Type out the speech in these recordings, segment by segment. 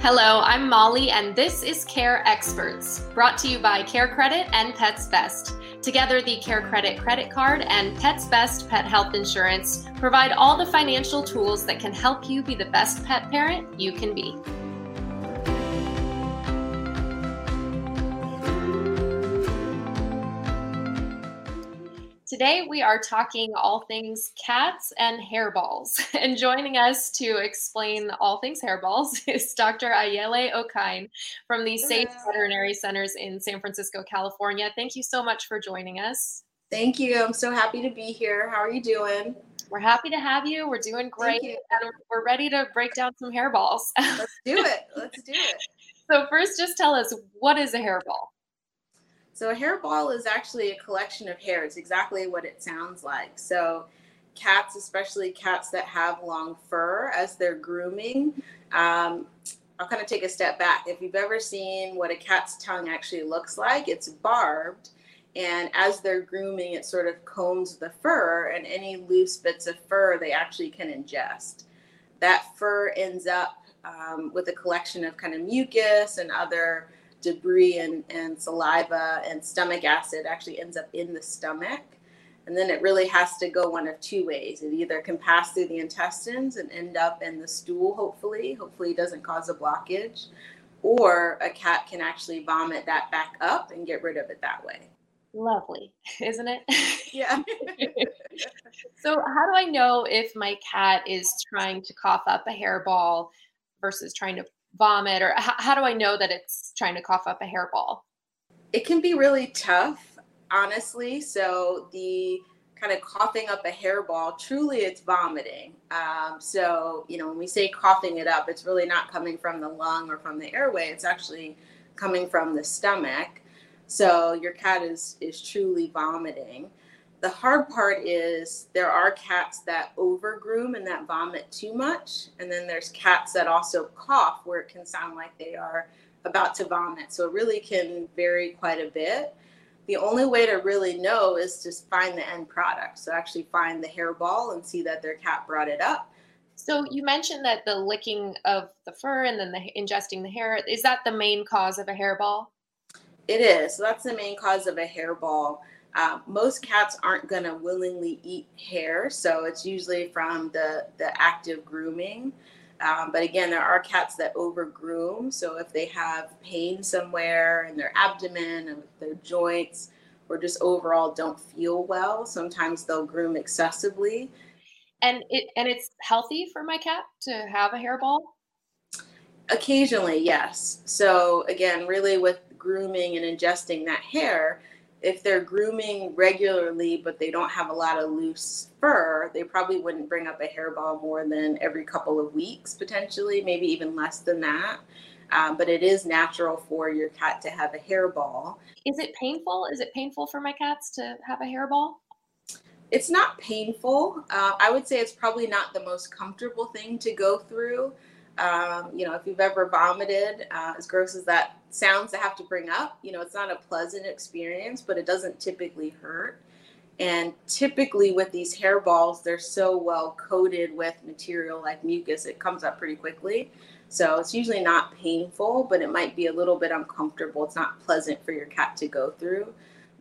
Hello, I'm Molly, and this is Care Experts, brought to you by Care Credit and Pets Best. Together, the Care Credit credit card and Pets Best pet health insurance provide all the financial tools that can help you be the best pet parent you can be. Today, we are talking all things cats and hairballs. And joining us to explain all things hairballs is Dr. Ayeley Okine from the Safe Veterinary Centers in San Francisco, California. Thank you so much for joining us. Thank you. I'm so happy to be here. How are you doing? We're happy to have you. We're doing great. And we're ready to break down some hairballs. Let's do it. Let's do it. So, first, just tell us what is a hairball? So a hairball is actually a collection of hairs, exactly what it sounds like. So cats, especially cats that have long fur as they're grooming, um, I'll kind of take a step back. If you've ever seen what a cat's tongue actually looks like, it's barbed. And as they're grooming, it sort of combs the fur, and any loose bits of fur they actually can ingest. That fur ends up um, with a collection of kind of mucus and other debris and, and saliva and stomach acid actually ends up in the stomach. And then it really has to go one of two ways. It either can pass through the intestines and end up in the stool, hopefully. Hopefully, it doesn't cause a blockage. Or a cat can actually vomit that back up and get rid of it that way. Lovely, isn't it? Yeah. so, how do I know if my cat is trying to cough up a hairball versus trying to vomit or h- how do I know that it's trying to cough up a hairball? It can be really tough, honestly. So the kind of coughing up a hairball, truly it's vomiting. Um, so, you know, when we say coughing it up, it's really not coming from the lung or from the airway. It's actually coming from the stomach. So your cat is is truly vomiting the hard part is there are cats that over groom and that vomit too much and then there's cats that also cough where it can sound like they are about to vomit. So it really can vary quite a bit. The only way to really know is to find the end product. So actually find the hairball and see that their cat brought it up. So you mentioned that the licking of the fur and then the ingesting the hair is that the main cause of a hairball? It is. So that's the main cause of a hairball uh, most cats aren't going to willingly eat hair, so it's usually from the, the active grooming. Um, but again, there are cats that overgroom. So if they have pain somewhere in their abdomen and their joints, or just overall don't feel well, sometimes they'll groom excessively. And it and it's healthy for my cat to have a hairball. Occasionally, yes. So again, really with grooming and ingesting that hair, if they're grooming regularly but they don't have a lot of loose fur, they probably wouldn't bring up a hairball more than every couple of weeks, potentially, maybe even less than that. Um, but it is natural for your cat to have a hairball. Is it painful? Is it painful for my cats to have a hairball? It's not painful. Uh, I would say it's probably not the most comfortable thing to go through. Um, you know, if you've ever vomited, uh, as gross as that sounds to have to bring up, you know, it's not a pleasant experience, but it doesn't typically hurt. And typically with these hairballs, they're so well coated with material like mucus, it comes up pretty quickly. So it's usually not painful, but it might be a little bit uncomfortable. It's not pleasant for your cat to go through,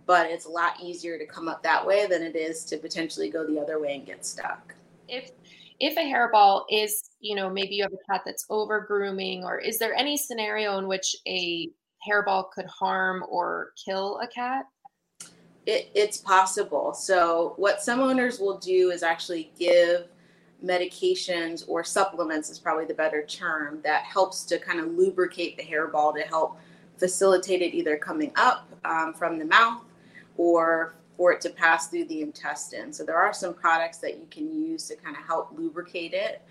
but it's a lot easier to come up that way than it is to potentially go the other way and get stuck. If if a hairball is, you know, maybe you have a cat that's over grooming, or is there any scenario in which a hairball could harm or kill a cat? It, it's possible. So, what some owners will do is actually give medications or supplements, is probably the better term, that helps to kind of lubricate the hairball to help facilitate it either coming up um, from the mouth or for it to pass through the intestine. So there are some products that you can use to kind of help lubricate it.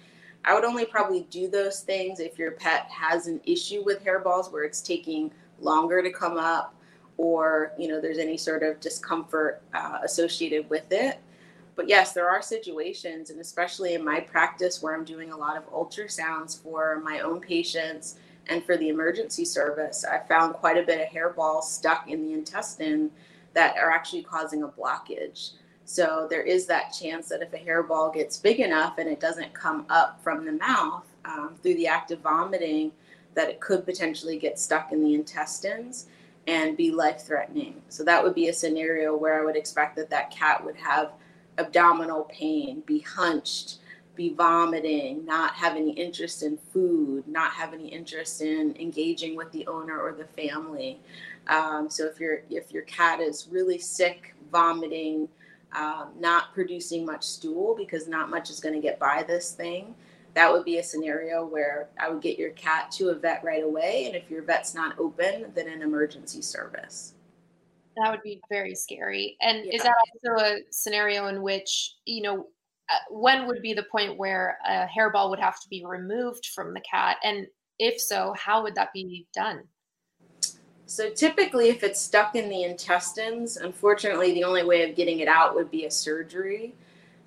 I would only probably do those things if your pet has an issue with hairballs where it's taking longer to come up or you know there's any sort of discomfort uh, associated with it but yes there are situations and especially in my practice where i'm doing a lot of ultrasounds for my own patients and for the emergency service i found quite a bit of hairball stuck in the intestine that are actually causing a blockage. So there is that chance that if a hairball gets big enough and it doesn't come up from the mouth um, through the act of vomiting, that it could potentially get stuck in the intestines and be life threatening. So that would be a scenario where I would expect that that cat would have abdominal pain, be hunched, be vomiting, not have any interest in food, not have any interest in engaging with the owner or the family. Um, so if your if your cat is really sick, vomiting, um, not producing much stool because not much is going to get by this thing, that would be a scenario where I would get your cat to a vet right away. And if your vet's not open, then an emergency service. That would be very scary. And yeah. is that also a scenario in which, you know, uh, when would be the point where a hairball would have to be removed from the cat? And if so, how would that be done? So typically, if it's stuck in the intestines, unfortunately, the only way of getting it out would be a surgery.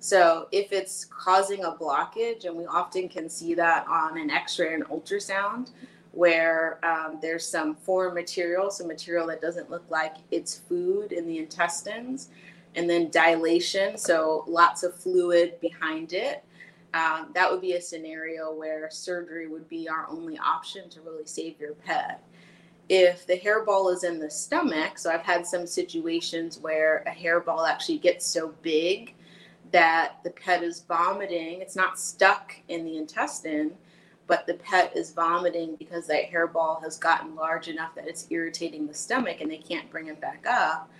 So if it's causing a blockage, and we often can see that on an X-ray and ultrasound, where um, there's some foreign material, some material that doesn't look like it's food in the intestines, and then dilation, so lots of fluid behind it. Um, that would be a scenario where surgery would be our only option to really save your pet. If the hairball is in the stomach, so I've had some situations where a hairball actually gets so big that the pet is vomiting. It's not stuck in the intestine, but the pet is vomiting because that hairball has gotten large enough that it's irritating the stomach and they can't bring it back up.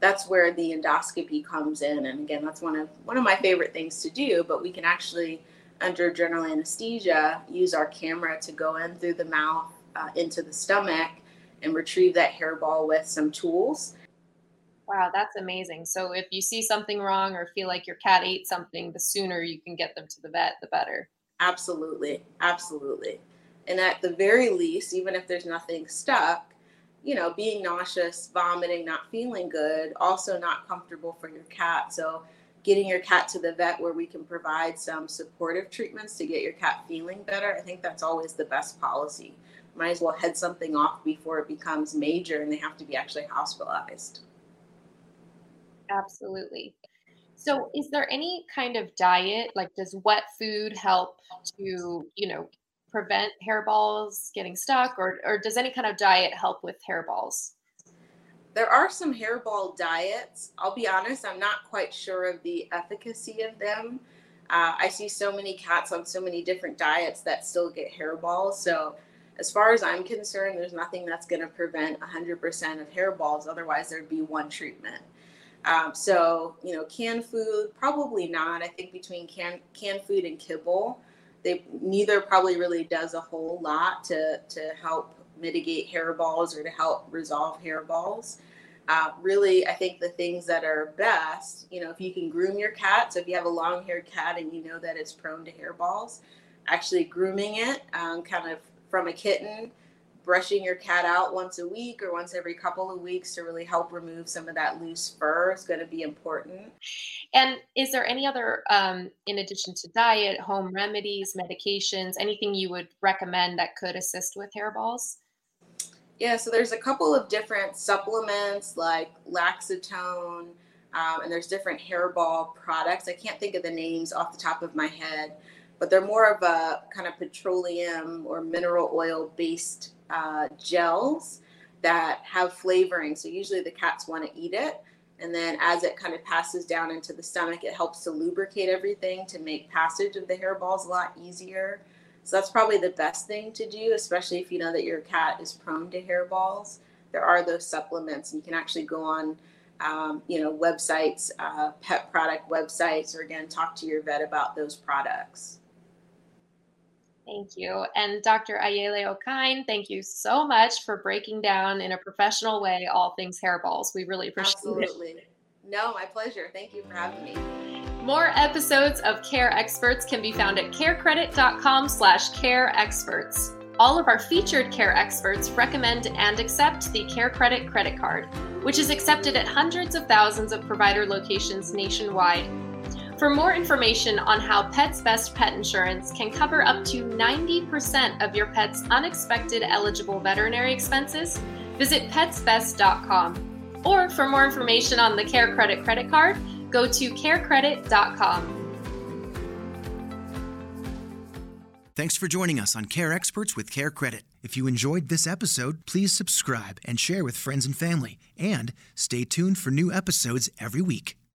That's where the endoscopy comes in. And again, that's one of one of my favorite things to do, but we can actually under general anesthesia use our camera to go in through the mouth uh, into the stomach and retrieve that hairball with some tools Wow, that's amazing. So if you see something wrong or feel like your cat ate something, the sooner you can get them to the vet, the better. Absolutely. Absolutely. And at the very least, even if there's nothing stuck, you know, being nauseous, vomiting, not feeling good, also not comfortable for your cat. So getting your cat to the vet where we can provide some supportive treatments to get your cat feeling better, I think that's always the best policy. Might as well head something off before it becomes major and they have to be actually hospitalized. Absolutely. So, is there any kind of diet? Like, does wet food help to, you know, prevent hairballs getting stuck, or or does any kind of diet help with hairballs? There are some hairball diets. I'll be honest, I'm not quite sure of the efficacy of them. Uh, I see so many cats on so many different diets that still get hairballs. So, as far as I'm concerned, there's nothing that's going to prevent 100% of hairballs. Otherwise, there'd be one treatment. Um, so, you know, canned food, probably not. I think between canned canned food and kibble, they neither probably really does a whole lot to to help mitigate hairballs or to help resolve hairballs. Uh, really, I think the things that are best, you know, if you can groom your cat. So if you have a long-haired cat and you know that it's prone to hairballs, actually grooming it, um, kind of from a kitten brushing your cat out once a week or once every couple of weeks to really help remove some of that loose fur is going to be important. And is there any other, um, in addition to diet, home remedies, medications, anything you would recommend that could assist with hairballs? Yeah, so there's a couple of different supplements like Laxatone, um, and there's different hairball products. I can't think of the names off the top of my head, but they're more of a kind of petroleum or mineral oil based uh, gels that have flavoring. So usually the cats want to eat it. And then as it kind of passes down into the stomach, it helps to lubricate everything to make passage of the hairballs a lot easier. So that's probably the best thing to do, especially if you know that your cat is prone to hairballs. There are those supplements, and you can actually go on, um, you know, websites, uh, pet product websites, or again, talk to your vet about those products. Thank you. And Dr. Ayeley Okine, thank you so much for breaking down in a professional way all things hairballs. We really appreciate Absolutely. it. Absolutely. No, my pleasure. Thank you for having me. More episodes of Care Experts can be found at carecredit.com slash care experts. All of our featured care experts recommend and accept the Care Credit credit card, which is accepted at hundreds of thousands of provider locations nationwide for more information on how Pets Best Pet Insurance can cover up to 90% of your pet's unexpected eligible veterinary expenses, visit petsbest.com. Or for more information on the Care Credit credit card, go to carecredit.com. Thanks for joining us on Care Experts with Care Credit. If you enjoyed this episode, please subscribe and share with friends and family. And stay tuned for new episodes every week.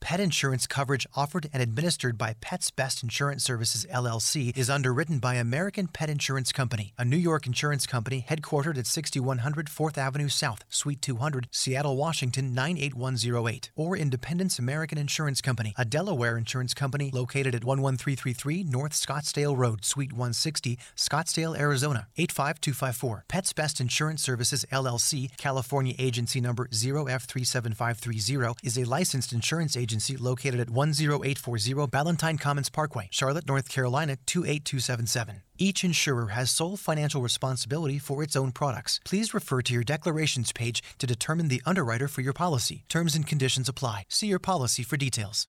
Pet insurance coverage offered and administered by Pets Best Insurance Services LLC is underwritten by American Pet Insurance Company, a New York insurance company headquartered at 6100 4th Avenue South, Suite 200, Seattle, Washington 98108, or Independence American Insurance Company, a Delaware insurance company located at 11333 North Scottsdale Road, Suite 160, Scottsdale, Arizona 85254. Pets Best Insurance Services LLC, California agency number 0F37530, is a licensed insurance agency located at 10840 Ballantyne Commons Parkway, Charlotte, North Carolina 28277. Each insurer has sole financial responsibility for its own products. Please refer to your declarations page to determine the underwriter for your policy. Terms and conditions apply. See your policy for details.